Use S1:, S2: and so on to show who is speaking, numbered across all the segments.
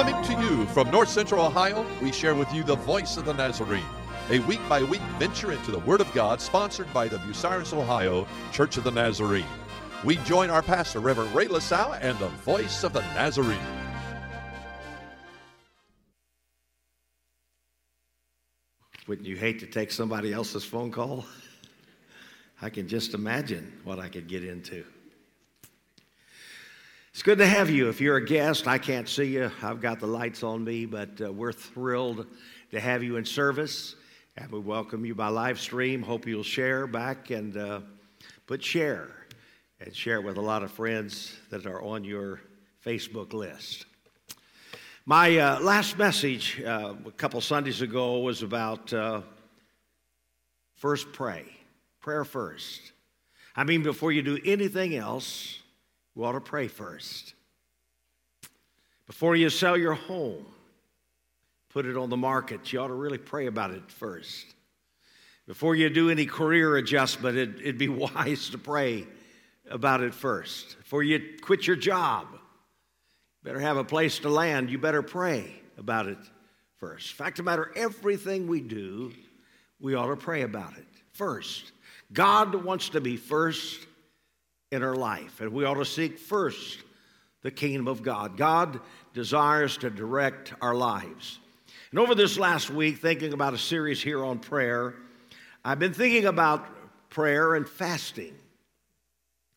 S1: Coming to you from North Central Ohio, we share with you the voice of the Nazarene, a week by week venture into the Word of God sponsored by the Bucyrus, Ohio Church of the Nazarene. We join our pastor, Reverend Ray LaSalle, and the voice of the Nazarene.
S2: Wouldn't you hate to take somebody else's phone call? I can just imagine what I could get into. It's good to have you. If you're a guest, I can't see you. I've got the lights on me, but uh, we're thrilled to have you in service. And we welcome you by live stream. Hope you'll share back and uh, put share and share it with a lot of friends that are on your Facebook list. My uh, last message uh, a couple Sundays ago was about uh, first pray, prayer first. I mean, before you do anything else, you ought to pray first. Before you sell your home, put it on the market, you ought to really pray about it first. Before you do any career adjustment, it, it'd be wise to pray about it first. Before you quit your job, better have a place to land, you better pray about it first. Fact of the matter, everything we do, we ought to pray about it first. God wants to be first in our life, and we ought to seek first the kingdom of God. God desires to direct our lives. And over this last week, thinking about a series here on prayer, I've been thinking about prayer and fasting.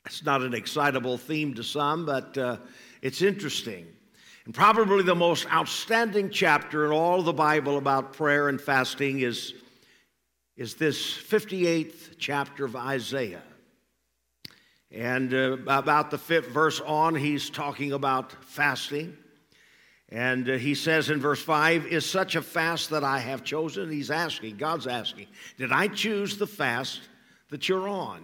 S2: It's not an excitable theme to some, but uh, it's interesting. And probably the most outstanding chapter in all the Bible about prayer and fasting is, is this 58th chapter of Isaiah. And uh, about the fifth verse on, he's talking about fasting. And uh, he says in verse 5, Is such a fast that I have chosen? He's asking, God's asking, Did I choose the fast that you're on?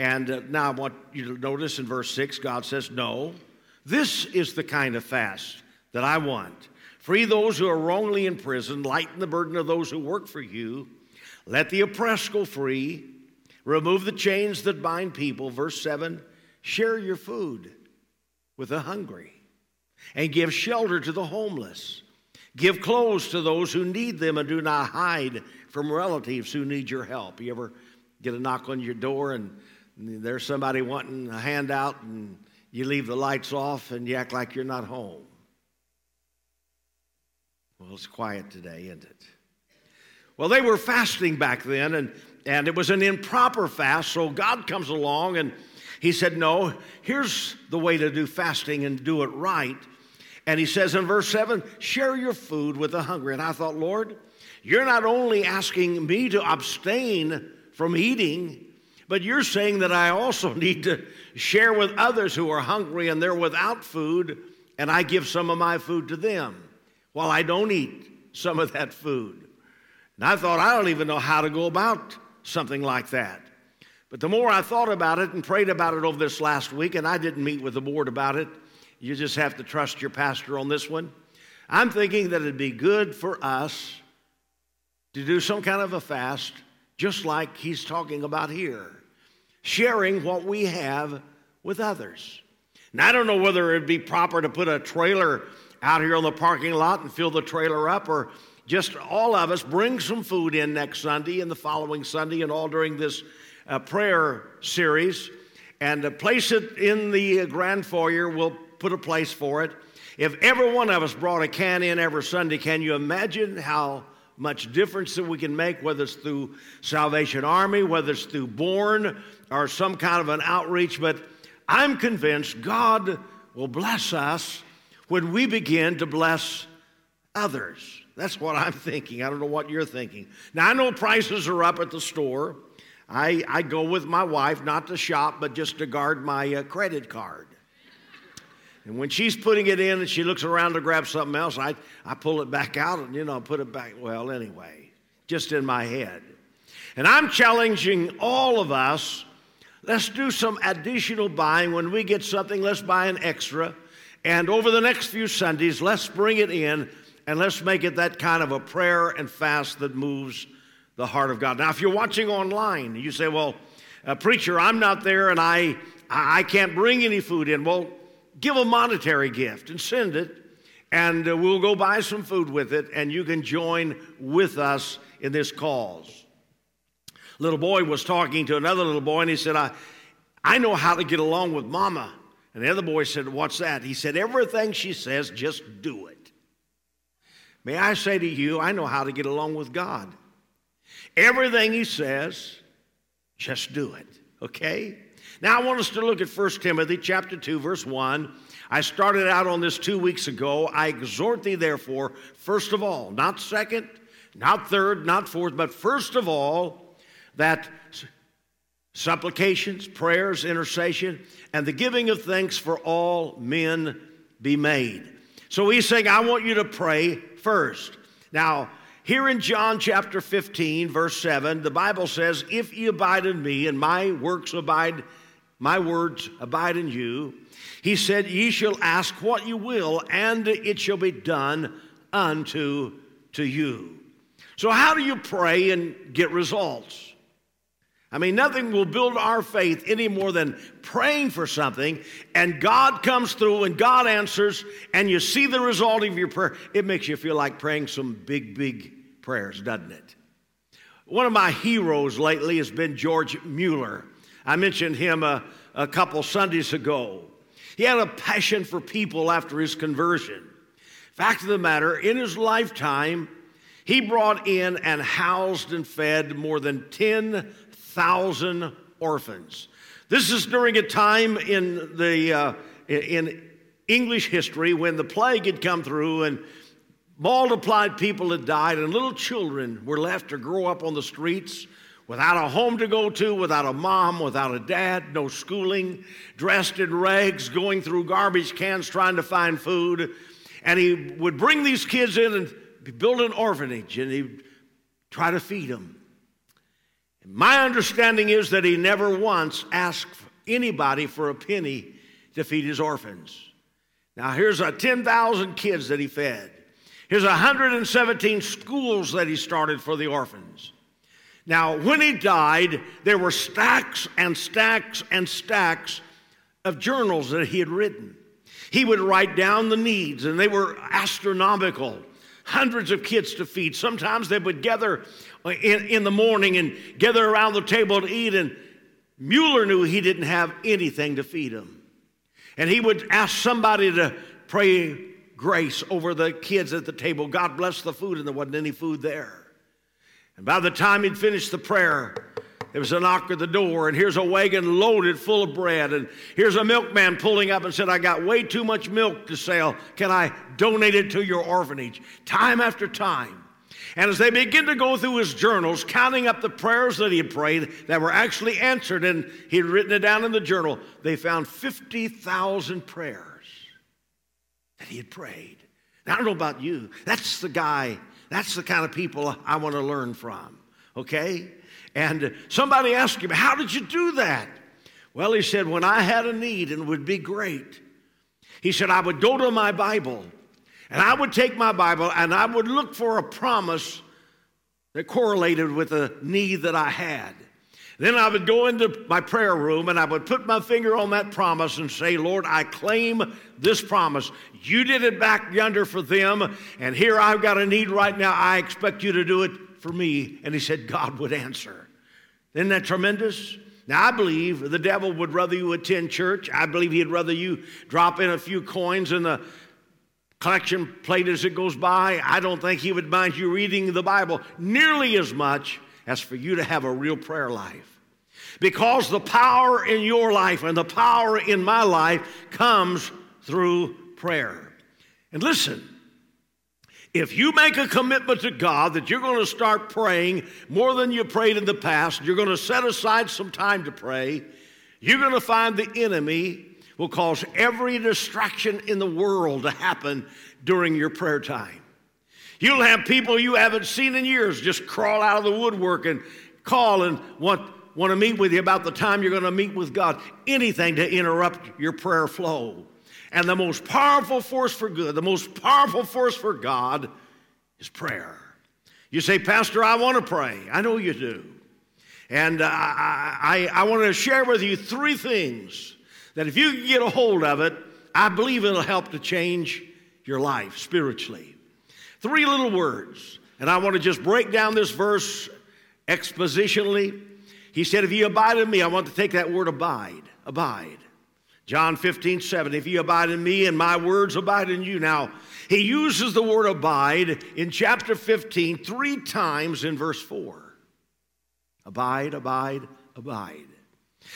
S2: And uh, now I want you to notice in verse 6, God says, No, this is the kind of fast that I want. Free those who are wrongly imprisoned, lighten the burden of those who work for you, let the oppressed go free Remove the chains that bind people. Verse 7 share your food with the hungry and give shelter to the homeless. Give clothes to those who need them and do not hide from relatives who need your help. You ever get a knock on your door and there's somebody wanting a handout and you leave the lights off and you act like you're not home? Well, it's quiet today, isn't it? Well, they were fasting back then, and and it was an improper fast. So God comes along and he said, No, here's the way to do fasting and do it right. And he says in verse 7, share your food with the hungry. And I thought, Lord, you're not only asking me to abstain from eating, but you're saying that I also need to share with others who are hungry and they're without food, and I give some of my food to them while I don't eat some of that food. And I thought, I don't even know how to go about something like that. But the more I thought about it and prayed about it over this last week, and I didn't meet with the board about it, you just have to trust your pastor on this one. I'm thinking that it'd be good for us to do some kind of a fast, just like he's talking about here, sharing what we have with others. Now, I don't know whether it'd be proper to put a trailer out here on the parking lot and fill the trailer up, or just all of us bring some food in next Sunday and the following Sunday and all during this uh, prayer series and uh, place it in the uh, grand foyer. We'll put a place for it. If every one of us brought a can in every Sunday, can you imagine how much difference that we can make, whether it's through Salvation Army, whether it's through Born, or some kind of an outreach? But I'm convinced God will bless us when we begin to bless others. That's what I'm thinking. I don't know what you're thinking. Now, I know prices are up at the store. I, I go with my wife, not to shop, but just to guard my uh, credit card. And when she's putting it in and she looks around to grab something else, I, I pull it back out and, you know, put it back. Well, anyway, just in my head. And I'm challenging all of us let's do some additional buying. When we get something, let's buy an extra. And over the next few Sundays, let's bring it in and let's make it that kind of a prayer and fast that moves the heart of God. Now, if you're watching online, you say, well, uh, preacher, I'm not there and I, I can't bring any food in. Well, give a monetary gift and send it, and uh, we'll go buy some food with it, and you can join with us in this cause. Little boy was talking to another little boy, and he said, I, I know how to get along with mama. And the other boy said, What's that? He said, Everything she says, just do it. May I say to you, I know how to get along with God. Everything He says, just do it. Okay? Now I want us to look at 1 Timothy chapter 2, verse 1. I started out on this two weeks ago. I exhort thee, therefore, first of all, not second, not third, not fourth, but first of all, that supplications, prayers, intercession, and the giving of thanks for all men be made. So he's saying, I want you to pray first. Now, here in John chapter 15, verse 7, the Bible says, If ye abide in me and my works abide, my words abide in you, he said, Ye shall ask what you will, and it shall be done unto to you. So, how do you pray and get results? I mean, nothing will build our faith any more than praying for something and God comes through and God answers and you see the result of your prayer. It makes you feel like praying some big, big prayers, doesn't it? One of my heroes lately has been George Mueller. I mentioned him a, a couple Sundays ago. He had a passion for people after his conversion. Fact of the matter, in his lifetime, he brought in and housed and fed more than 10 thousand orphans. This is during a time in the uh, in English history when the plague had come through and multiplied people had died and little children were left to grow up on the streets without a home to go to, without a mom, without a dad, no schooling, dressed in rags, going through garbage cans trying to find food. And he would bring these kids in and build an orphanage and he'd try to feed them. My understanding is that he never once asked anybody for a penny to feed his orphans. Now, here's a 10,000 kids that he fed. Here's 117 schools that he started for the orphans. Now, when he died, there were stacks and stacks and stacks of journals that he had written. He would write down the needs, and they were astronomical. Hundreds of kids to feed. Sometimes they would gather in, in the morning and gather around the table to eat. And Mueller knew he didn't have anything to feed them. And he would ask somebody to pray grace over the kids at the table. God bless the food, and there wasn't any food there. And by the time he'd finished the prayer, there was a knock at the door, and here's a wagon loaded full of bread. And here's a milkman pulling up and said, I got way too much milk to sell. Can I donate it to your orphanage? Time after time. And as they begin to go through his journals, counting up the prayers that he had prayed that were actually answered, and he'd written it down in the journal, they found 50,000 prayers that he had prayed. Now, I don't know about you. That's the guy, that's the kind of people I want to learn from, okay? And somebody asked him, How did you do that? Well, he said, When I had a need and it would be great, he said, I would go to my Bible and I would take my Bible and I would look for a promise that correlated with a need that I had. Then I would go into my prayer room and I would put my finger on that promise and say, Lord, I claim this promise. You did it back yonder for them, and here I've got a need right now. I expect you to do it for me. And he said, God would answer. Isn't that tremendous? Now, I believe the devil would rather you attend church. I believe he'd rather you drop in a few coins in the collection plate as it goes by, I don't think he would mind you reading the Bible nearly as much as for you to have a real prayer life. Because the power in your life and the power in my life comes through prayer. And listen, if you make a commitment to God that you're going to start praying more than you prayed in the past, you're going to set aside some time to pray, you're going to find the enemy will cause every distraction in the world to happen during your prayer time. You'll have people you haven't seen in years just crawl out of the woodwork and call and want, want to meet with you about the time you're going to meet with God. Anything to interrupt your prayer flow. And the most powerful force for good, the most powerful force for God is prayer. You say, Pastor, I want to pray. I know you do. And I, I, I want to share with you three things that if you can get a hold of it, I believe it'll help to change your life spiritually. Three little words. And I want to just break down this verse expositionally. He said, If you abide in me, I want to take that word abide. Abide. John 15, 7. If you abide in me and my words abide in you. Now, he uses the word abide in chapter 15 three times in verse 4. Abide, abide, abide.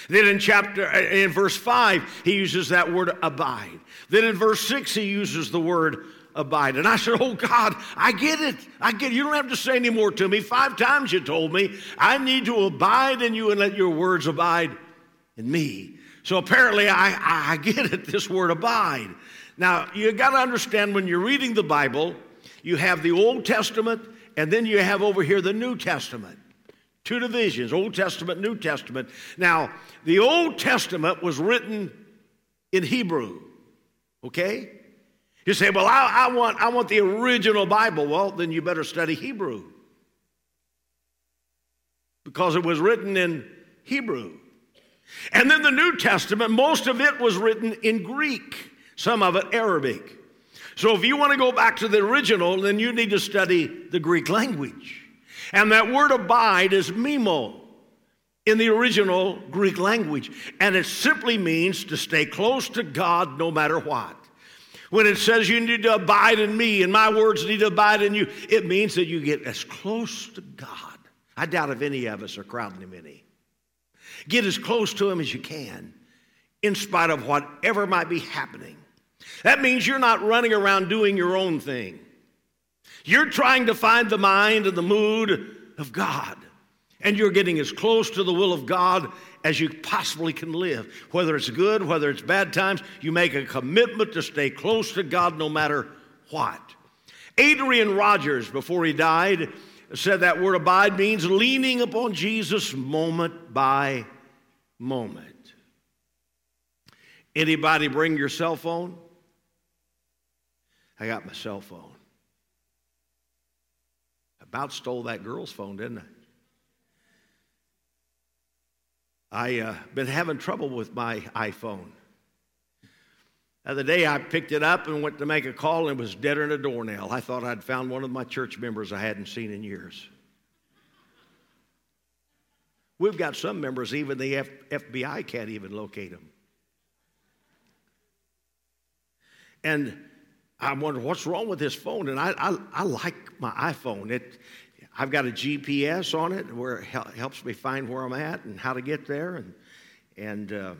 S2: Then in chapter uh, in verse 5 he uses that word abide. Then in verse 6 he uses the word abide. And I said, "Oh God, I get it. I get it. You don't have to say any more to me. Five times you told me I need to abide in you and let your words abide in me." So apparently I I get it this word abide. Now, you got to understand when you're reading the Bible, you have the Old Testament and then you have over here the New Testament. Two divisions, Old Testament, New Testament. Now, the Old Testament was written in Hebrew, okay? You say, well, I, I, want, I want the original Bible. Well, then you better study Hebrew because it was written in Hebrew. And then the New Testament, most of it was written in Greek, some of it Arabic. So if you want to go back to the original, then you need to study the Greek language. And that word abide is mimo in the original Greek language. And it simply means to stay close to God no matter what. When it says you need to abide in me and my words need to abide in you, it means that you get as close to God. I doubt if any of us are crowding him any. Get as close to him as you can, in spite of whatever might be happening. That means you're not running around doing your own thing. You're trying to find the mind and the mood of God. And you're getting as close to the will of God as you possibly can live. Whether it's good, whether it's bad times, you make a commitment to stay close to God no matter what. Adrian Rogers, before he died, said that word abide means leaning upon Jesus moment by moment. Anybody bring your cell phone? I got my cell phone. About stole that girl's phone, didn't I? I uh, been having trouble with my iPhone. The other day I picked it up and went to make a call and it was deader than a doornail. I thought I'd found one of my church members I hadn't seen in years. We've got some members, even the F- FBI can't even locate them. And I wonder what's wrong with this phone. And I, I, I like my iPhone. It, I've got a GPS on it where it helps me find where I'm at and how to get there. And, and uh,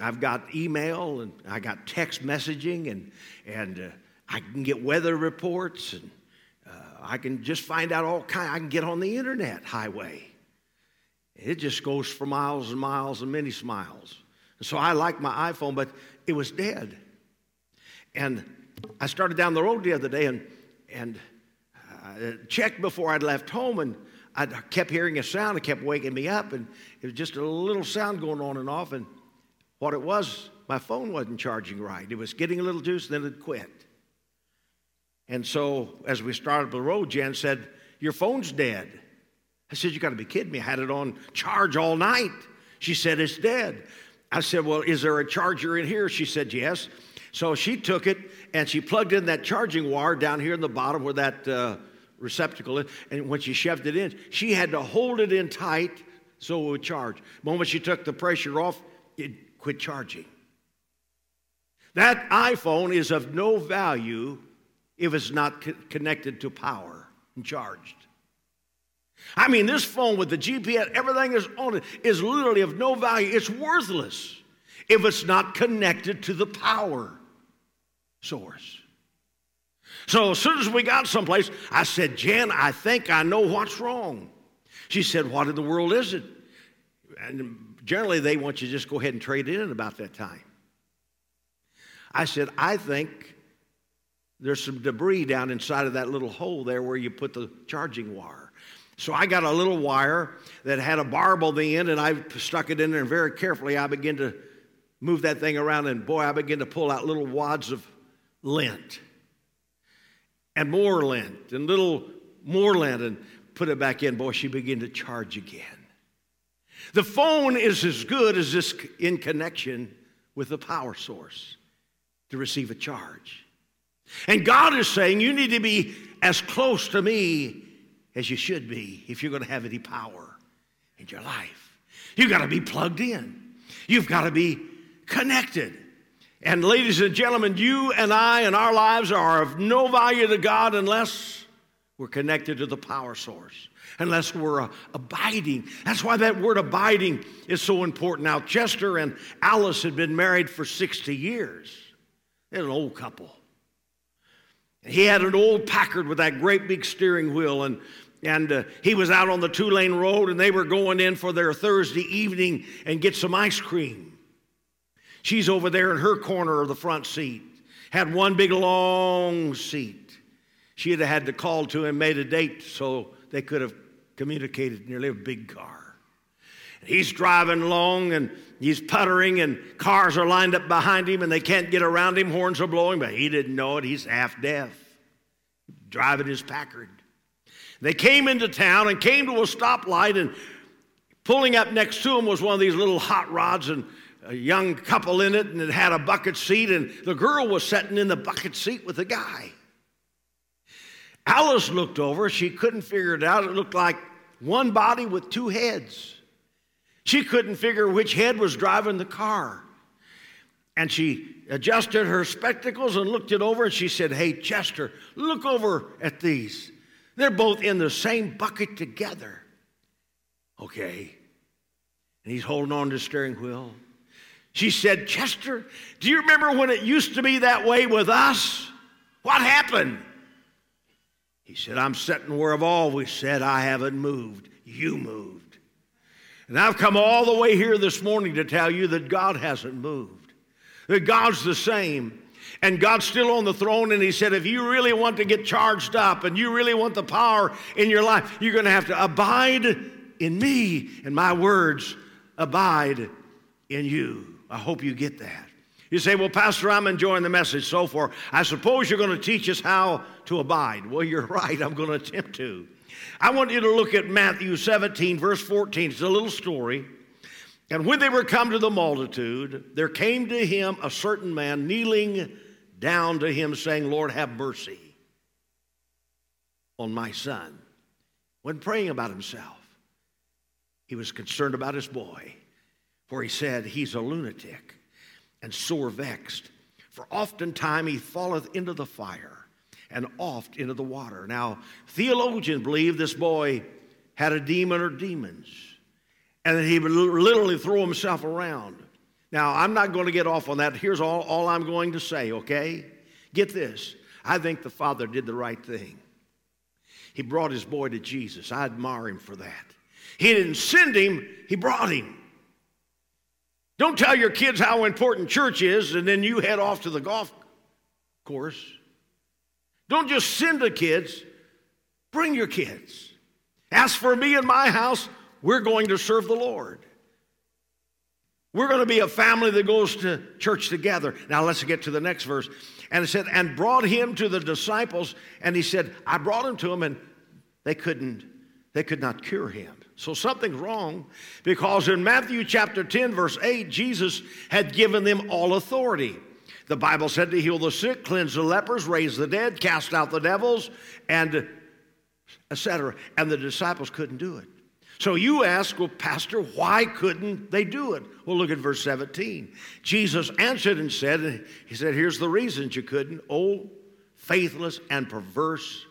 S2: I've got email and I got text messaging and, and uh, I can get weather reports and uh, I can just find out all kind. I can get on the internet highway. It just goes for miles and miles and many miles. So I like my iPhone, but it was dead. And I started down the road the other day and, and uh, checked before I'd left home, and I kept hearing a sound. It kept waking me up, and it was just a little sound going on and off. And what it was, my phone wasn't charging right. It was getting a little juice, and then it quit. And so, as we started up the road, Jan said, Your phone's dead. I said, You got to be kidding me. I had it on charge all night. She said, It's dead. I said, Well, is there a charger in here? She said, Yes. So she took it and she plugged in that charging wire down here in the bottom where that uh, receptacle is. And when she shoved it in, she had to hold it in tight so it would charge. The moment she took the pressure off, it quit charging. That iPhone is of no value if it's not co- connected to power and charged. I mean, this phone with the GPS, everything is on it, is literally of no value. It's worthless if it's not connected to the power source. So as soon as we got someplace, I said, Jen, I think I know what's wrong. She said, What in the world is it? And generally, they want you to just go ahead and trade in about that time. I said, I think there's some debris down inside of that little hole there where you put the charging wire. So I got a little wire that had a barb on the end, and I stuck it in there, and very carefully I began to move that thing around, and boy, I began to pull out little wads of lint and more lint and little more lint and put it back in. Boy, she began to charge again. The phone is as good as this in connection with the power source to receive a charge. And God is saying you need to be as close to me as you should be if you're going to have any power in your life. You've got to be plugged in, you've got to be connected. And, ladies and gentlemen, you and I and our lives are of no value to God unless we're connected to the power source, unless we're uh, abiding. That's why that word abiding is so important. Now, Chester and Alice had been married for 60 years, they're an old couple. He had an old Packard with that great big steering wheel, and, and uh, he was out on the two lane road, and they were going in for their Thursday evening and get some ice cream. She's over there in her corner of the front seat, had one big long seat. She'd have had to call to him, made a date so they could have communicated nearly a big car. He's driving along and he's puttering, and cars are lined up behind him and they can't get around him. Horns are blowing, but he didn't know it. He's half deaf, driving his Packard. They came into town and came to a stoplight, and pulling up next to him was one of these little hot rods and a young couple in it, and it had a bucket seat, and the girl was sitting in the bucket seat with the guy. Alice looked over. She couldn't figure it out. It looked like one body with two heads. She couldn't figure which head was driving the car. And she adjusted her spectacles and looked it over and she said, Hey, Chester, look over at these. They're both in the same bucket together. Okay. And he's holding on to the steering wheel. She said, Chester, do you remember when it used to be that way with us? What happened? He said, I'm sitting where I've always said I haven't moved. You moved. And I've come all the way here this morning to tell you that God hasn't moved, that God's the same. And God's still on the throne, and He said, if you really want to get charged up and you really want the power in your life, you're going to have to abide in me, and my words abide in you. I hope you get that. You say, Well, Pastor, I'm enjoying the message so far. I suppose you're going to teach us how to abide. Well, you're right. I'm going to attempt to. I want you to look at Matthew 17, verse 14. It's a little story. And when they were come to the multitude, there came to him a certain man kneeling down to him, saying, Lord, have mercy on my son. When praying about himself, he was concerned about his boy, for he said, He's a lunatic and sore vexed, for oftentimes he falleth into the fire and oft into the water. Now, theologians believe this boy had a demon or demons, and that he would literally throw himself around. Now, I'm not going to get off on that. Here's all, all I'm going to say, okay? Get this. I think the father did the right thing. He brought his boy to Jesus. I admire him for that. He didn't send him, he brought him. Don't tell your kids how important church is and then you head off to the golf course. Don't just send the kids, bring your kids. As for me and my house, we're going to serve the Lord. We're going to be a family that goes to church together. Now let's get to the next verse. And it said, and brought him to the disciples, and he said, I brought him to him, and they couldn't, they could not cure him. So something's wrong because in Matthew chapter 10, verse 8, Jesus had given them all authority. The Bible said to heal the sick, cleanse the lepers, raise the dead, cast out the devils, and etc. And the disciples couldn't do it. So you ask, well, Pastor, why couldn't they do it? Well, look at verse 17. Jesus answered and said, He said, Here's the reasons you couldn't. Oh, faithless and perverse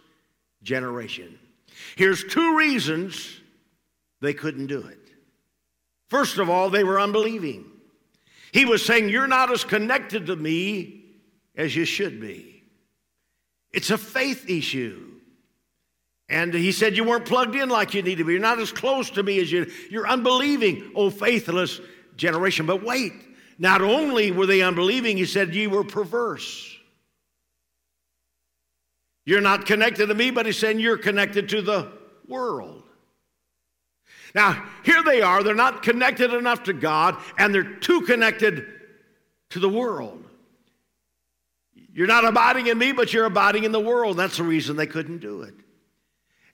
S2: generation. Here's two reasons they couldn't do it. First of all, they were unbelieving. He was saying, You're not as connected to me as you should be. It's a faith issue. And he said, You weren't plugged in like you need to be. You're not as close to me as you. You're unbelieving, oh faithless generation. But wait, not only were they unbelieving, he said, You were perverse. You're not connected to me, but he's saying you're connected to the world. Now, here they are, they're not connected enough to God, and they're too connected to the world. You're not abiding in me, but you're abiding in the world. That's the reason they couldn't do it.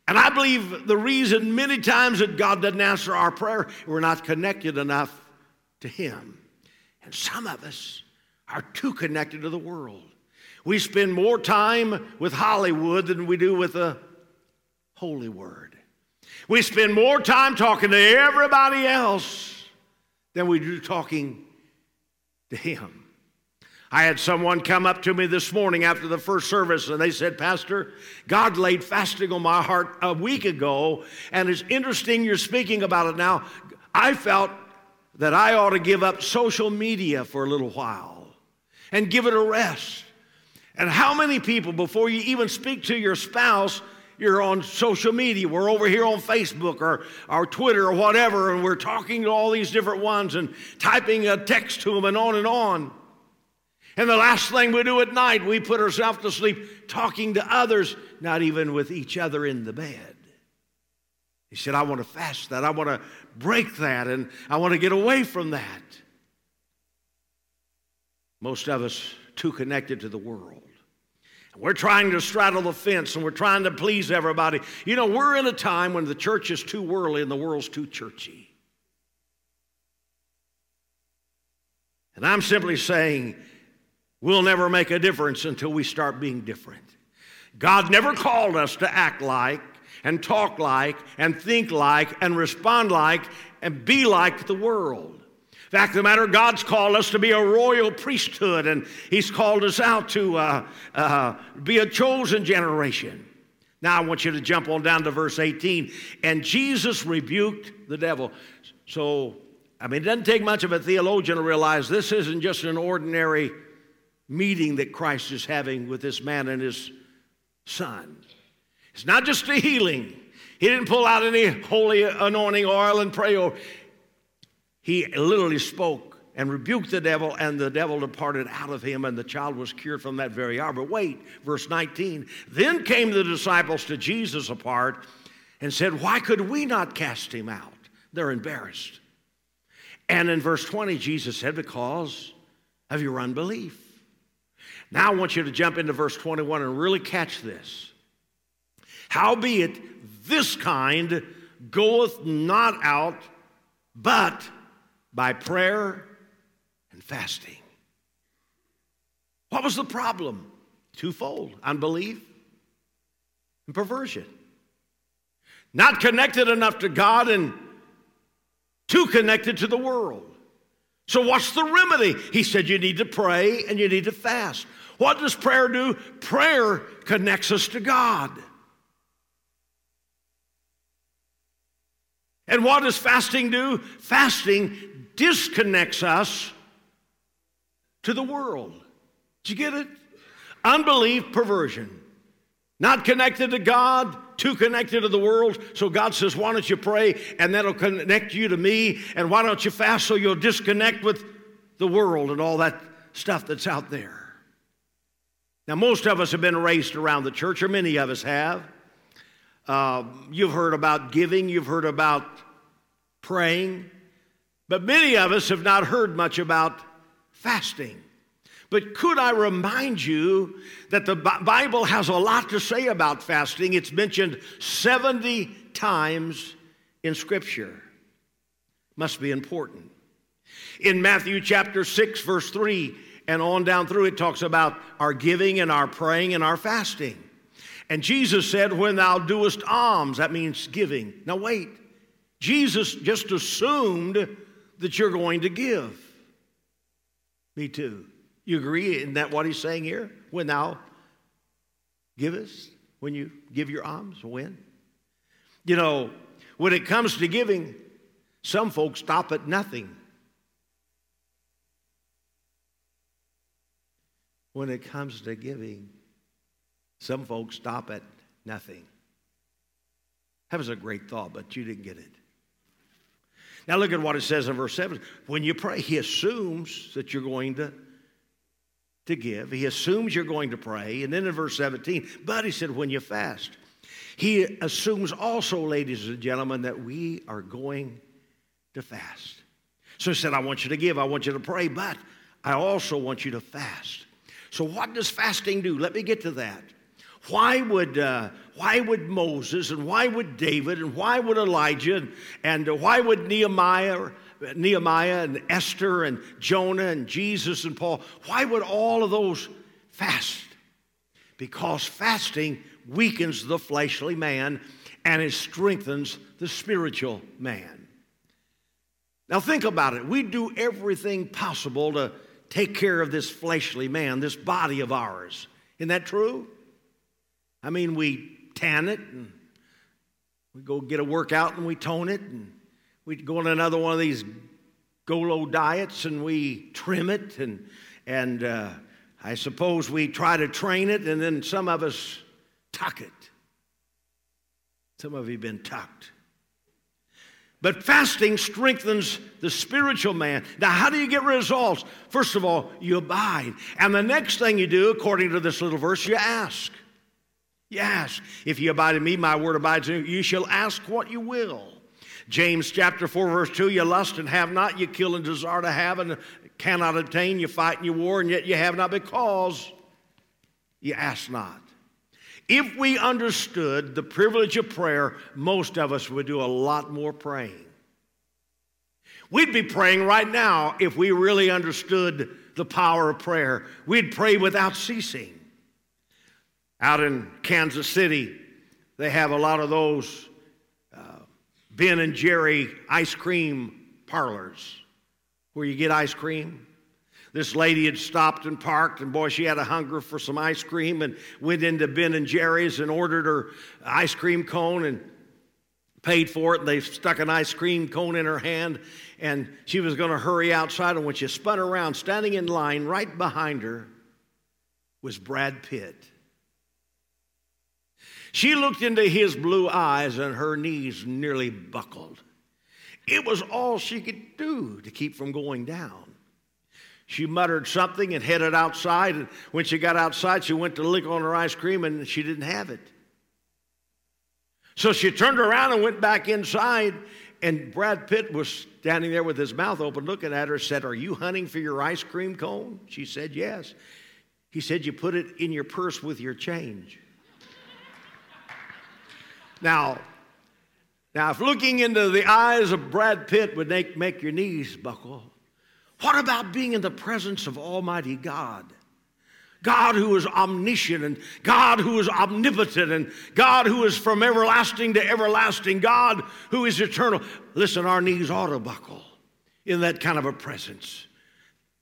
S2: And I believe the reason many times that God doesn't answer our prayer, we're not connected enough to Him. And some of us are too connected to the world. We spend more time with Hollywood than we do with the Holy Word. We spend more time talking to everybody else than we do talking to Him. I had someone come up to me this morning after the first service and they said, Pastor, God laid fasting on my heart a week ago, and it's interesting you're speaking about it now. I felt that I ought to give up social media for a little while and give it a rest. And how many people, before you even speak to your spouse, you're on social media. We're over here on Facebook or, or Twitter or whatever, and we're talking to all these different ones and typing a text to them and on and on. And the last thing we do at night, we put ourselves to sleep talking to others, not even with each other in the bed. He said, I want to fast that. I want to break that, and I want to get away from that. Most of us too connected to the world. We're trying to straddle the fence and we're trying to please everybody. You know, we're in a time when the church is too worldly and the world's too churchy. And I'm simply saying we'll never make a difference until we start being different. God never called us to act like and talk like and think like and respond like and be like the world. Fact of the matter, God's called us to be a royal priesthood, and He's called us out to uh, uh, be a chosen generation. Now, I want you to jump on down to verse 18. And Jesus rebuked the devil. So, I mean, it doesn't take much of a theologian to realize this isn't just an ordinary meeting that Christ is having with this man and his son. It's not just a healing. He didn't pull out any holy anointing oil and pray over he literally spoke and rebuked the devil, and the devil departed out of him, and the child was cured from that very hour. But wait, verse 19. Then came the disciples to Jesus apart and said, Why could we not cast him out? They're embarrassed. And in verse 20, Jesus said, Because of your unbelief. Now I want you to jump into verse 21 and really catch this. Howbeit, this kind goeth not out, but by prayer and fasting. What was the problem? Twofold unbelief and perversion. Not connected enough to God and too connected to the world. So, what's the remedy? He said you need to pray and you need to fast. What does prayer do? Prayer connects us to God. And what does fasting do? Fasting disconnects us to the world. Did you get it? Unbelief, perversion. Not connected to God, too connected to the world. So God says, Why don't you pray and that'll connect you to me? And why don't you fast so you'll disconnect with the world and all that stuff that's out there? Now, most of us have been raised around the church, or many of us have. Uh, you've heard about giving, you've heard about praying. But many of us have not heard much about fasting. But could I remind you that the Bible has a lot to say about fasting? It's mentioned 70 times in Scripture. Must be important. In Matthew chapter 6, verse 3, and on down through, it talks about our giving and our praying and our fasting. And Jesus said, When thou doest alms, that means giving. Now, wait. Jesus just assumed that you're going to give. Me too. You agree? Isn't that what he's saying here? When thou givest, when you give your alms, when? You know, when it comes to giving, some folks stop at nothing. When it comes to giving, some folks stop at nothing. That was a great thought, but you didn't get it. Now look at what it says in verse 7. When you pray, he assumes that you're going to, to give. He assumes you're going to pray. And then in verse 17, but he said, when you fast. He assumes also, ladies and gentlemen, that we are going to fast. So he said, I want you to give, I want you to pray, but I also want you to fast. So what does fasting do? Let me get to that. Why would, uh, why would Moses and why would David and why would Elijah and, and why would Nehemiah, Nehemiah and Esther and Jonah and Jesus and Paul, why would all of those fast because fasting weakens the fleshly man and it strengthens the spiritual man. Now, think about it. We do everything possible to take care of this fleshly man, this body of ours. Isn't that true? I mean, we tan it and we go get a workout and we tone it and we go on another one of these go-low diets and we trim it and and uh, I suppose we try to train it and then some of us tuck it. Some of you been tucked. But fasting strengthens the spiritual man. Now, how do you get results? First of all, you abide. And the next thing you do, according to this little verse, you ask. Ask. If you abide in me, my word abides in you, you shall ask what you will. James chapter 4, verse 2 You lust and have not, you kill and desire to have and cannot obtain, you fight and you war, and yet you have not because you ask not. If we understood the privilege of prayer, most of us would do a lot more praying. We'd be praying right now if we really understood the power of prayer. We'd pray without ceasing. Out in Kansas City, they have a lot of those uh, Ben and Jerry ice cream parlors where you get ice cream. This lady had stopped and parked, and boy, she had a hunger for some ice cream and went into Ben and Jerry's and ordered her ice cream cone and paid for it. And they stuck an ice cream cone in her hand, and she was going to hurry outside. And when she spun around, standing in line right behind her was Brad Pitt. She looked into his blue eyes, and her knees nearly buckled. It was all she could do to keep from going down. She muttered something and headed outside. And when she got outside, she went to lick on her ice cream and she didn't have it. So she turned around and went back inside. And Brad Pitt was standing there with his mouth open, looking at her, said, Are you hunting for your ice cream cone? She said, Yes. He said, You put it in your purse with your change. Now, now, if looking into the eyes of Brad Pitt would make, make your knees buckle, what about being in the presence of Almighty God? God who is omniscient and God who is omnipotent and God who is from everlasting to everlasting, God who is eternal. Listen, our knees ought to buckle in that kind of a presence.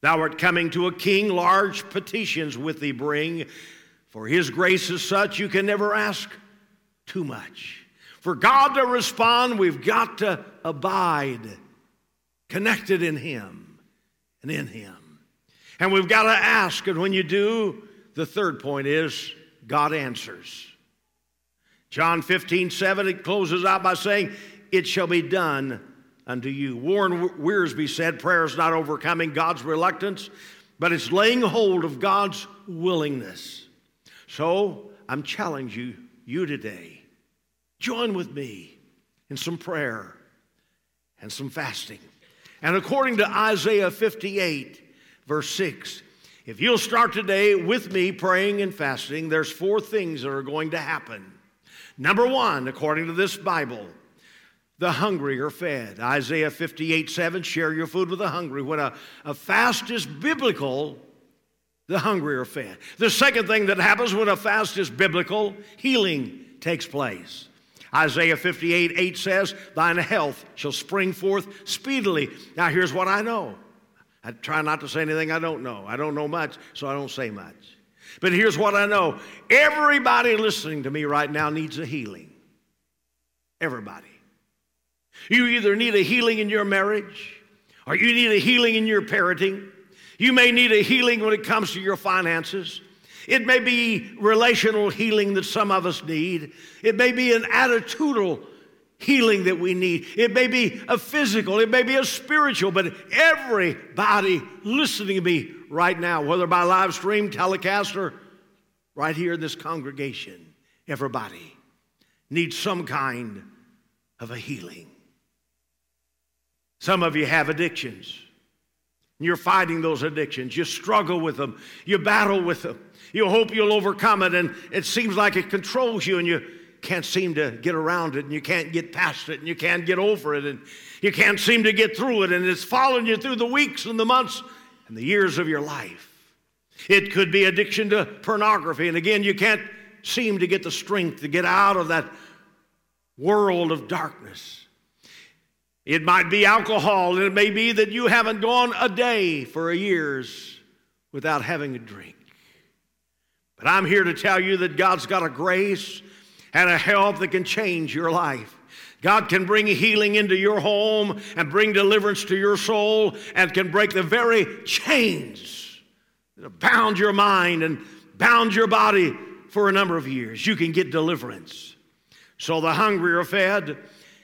S2: Thou art coming to a king, large petitions with thee bring. For his grace is such, you can never ask too much. For God to respond, we've got to abide connected in him and in Him. And we've got to ask, and when you do, the third point is God answers. John 15, 7, it closes out by saying, It shall be done unto you. Warren Wiersbe said, Prayer is not overcoming God's reluctance, but it's laying hold of God's willingness. So I'm challenging you, you today. Join with me in some prayer and some fasting. And according to Isaiah 58, verse 6, if you'll start today with me praying and fasting, there's four things that are going to happen. Number one, according to this Bible, the hungry are fed. Isaiah 58 7, share your food with the hungry. When a, a fast is biblical, the hungry are fed. The second thing that happens when a fast is biblical, healing takes place. Isaiah 58 8 says, Thine health shall spring forth speedily. Now, here's what I know. I try not to say anything I don't know. I don't know much, so I don't say much. But here's what I know everybody listening to me right now needs a healing. Everybody. You either need a healing in your marriage, or you need a healing in your parenting. You may need a healing when it comes to your finances. It may be relational healing that some of us need. It may be an attitudinal healing that we need. It may be a physical, it may be a spiritual, but everybody listening to me right now, whether by live stream, telecast, or right here in this congregation, everybody needs some kind of a healing. Some of you have addictions. You're fighting those addictions. You struggle with them. You battle with them. You hope you'll overcome it, and it seems like it controls you, and you can't seem to get around it, and you can't get past it, and you can't get over it, and you can't seem to get through it, and it's following you through the weeks and the months and the years of your life. It could be addiction to pornography. And again, you can't seem to get the strength to get out of that world of darkness. It might be alcohol, and it may be that you haven't gone a day for a years without having a drink. But I'm here to tell you that God's got a grace and a help that can change your life. God can bring healing into your home and bring deliverance to your soul and can break the very chains that bound your mind and bound your body for a number of years. You can get deliverance. So the hungry are fed,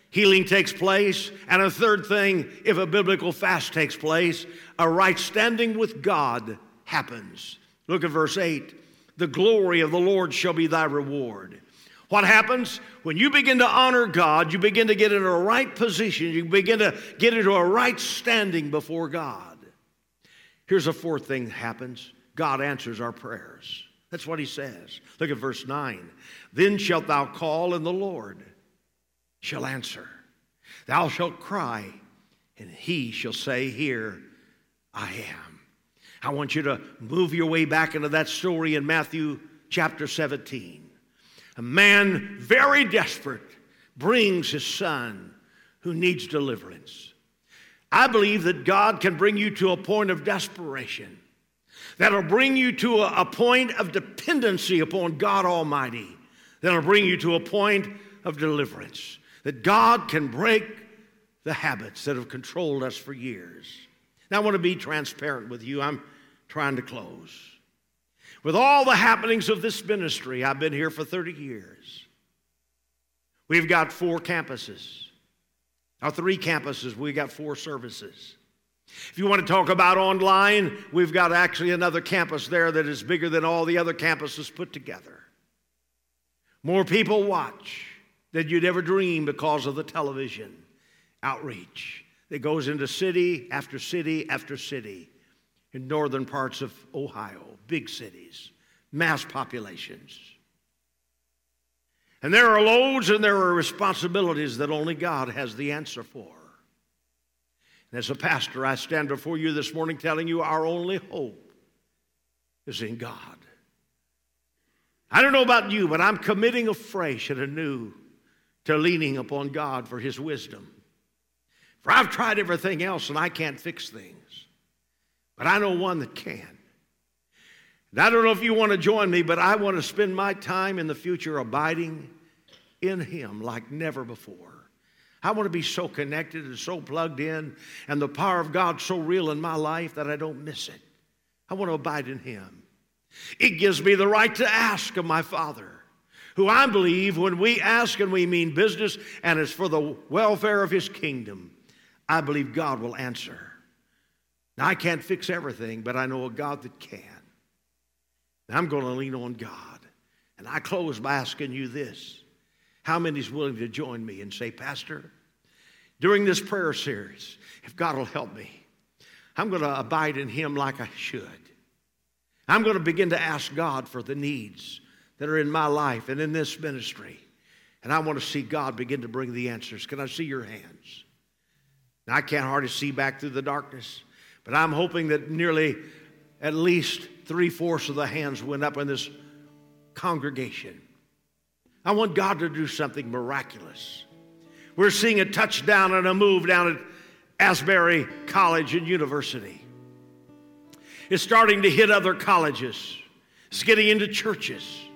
S2: healing takes place. And a third thing, if a biblical fast takes place, a right standing with God happens. Look at verse 8. The glory of the Lord shall be thy reward. What happens? When you begin to honor God, you begin to get in a right position. You begin to get into a right standing before God. Here's a fourth thing that happens God answers our prayers. That's what he says. Look at verse 9. Then shalt thou call, in the Lord shall answer. Thou shalt cry, and he shall say, Here I am. I want you to move your way back into that story in Matthew chapter 17. A man very desperate brings his son who needs deliverance. I believe that God can bring you to a point of desperation that'll bring you to a, point of dependency upon God Almighty, that'll bring you to a point of deliverance. That God can break the habits that have controlled us for years. Now, I want to be transparent with you. I'm trying to close. With all the happenings of this ministry, I've been here for 30 years. We've got four campuses. Our three campuses, we've got four services. If you want to talk about online, we've got actually another campus there that is bigger than all the other campuses put together. More people watch than you'd ever dream because of the television outreach that goes into city after city after city in northern parts of Ohio, big cities, mass populations. And there are loads and there are responsibilities that only God has the answer for. And as a pastor, I stand before you this morning telling you our only hope is in God. I don't know about you, but I'm committing afresh and anew to leaning upon God for His wisdom. For I've tried everything else and I can't fix things, but I know one that can. And I don't know if you want to join me, but I want to spend my time in the future abiding in Him like never before. I want to be so connected and so plugged in, and the power of God so real in my life that I don't miss it. I want to abide in Him. It gives me the right to ask of my Father, who I believe when we ask and we mean business and it's for the welfare of His kingdom, I believe God will answer. Now, I can't fix everything, but I know a God that can. And I'm going to lean on God. And I close by asking you this how many is willing to join me and say, Pastor, during this prayer series, if God will help me, I'm going to abide in Him like I should. I'm going to begin to ask God for the needs that are in my life and in this ministry. And I want to see God begin to bring the answers. Can I see your hands? Now, I can't hardly see back through the darkness, but I'm hoping that nearly at least three fourths of the hands went up in this congregation. I want God to do something miraculous. We're seeing a touchdown and a move down at Asbury College and University. It's starting to hit other colleges. It's getting into churches.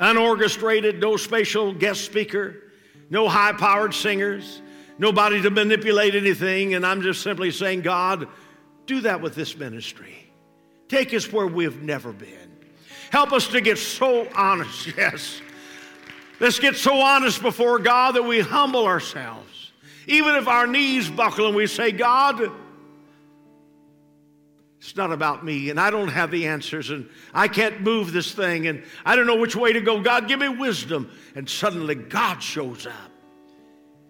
S2: Unorchestrated, no special guest speaker, no high powered singers, nobody to manipulate anything. And I'm just simply saying, God, do that with this ministry. Take us where we've never been. Help us to get so honest, yes. Let's get so honest before God that we humble ourselves. Even if our knees buckle and we say, God, it's not about me, and I don't have the answers, and I can't move this thing, and I don't know which way to go. God, give me wisdom. And suddenly God shows up.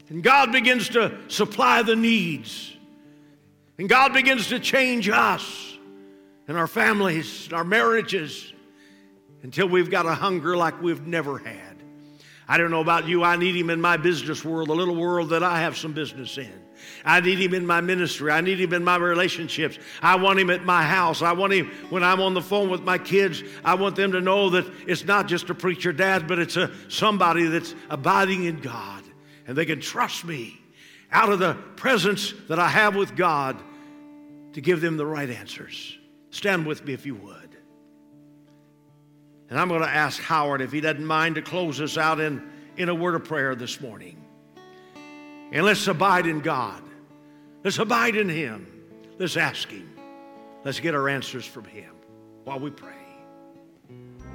S2: And God begins to supply the needs. And God begins to change us and our families, and our marriages until we've got a hunger like we've never had. I don't know about you, I need him in my business world, the little world that I have some business in. I need him in my ministry. I need him in my relationships. I want him at my house. I want him when I'm on the phone with my kids. I want them to know that it's not just a preacher dad, but it's a somebody that's abiding in God. And they can trust me out of the presence that I have with God to give them the right answers. Stand with me if you would. And I'm going to ask Howard if he doesn't mind to close us out in, in a word of prayer this morning. And let's abide in God. Let's abide in Him. Let's ask Him. Let's get our answers from Him while we pray.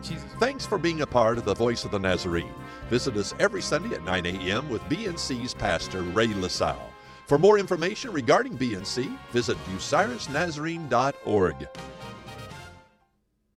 S1: Jesus. Thanks for being a part of the Voice of the Nazarene. Visit us every Sunday at 9 a.m. with BNC's pastor, Ray LaSalle. For more information regarding BNC, visit bucyrusnazarene.org.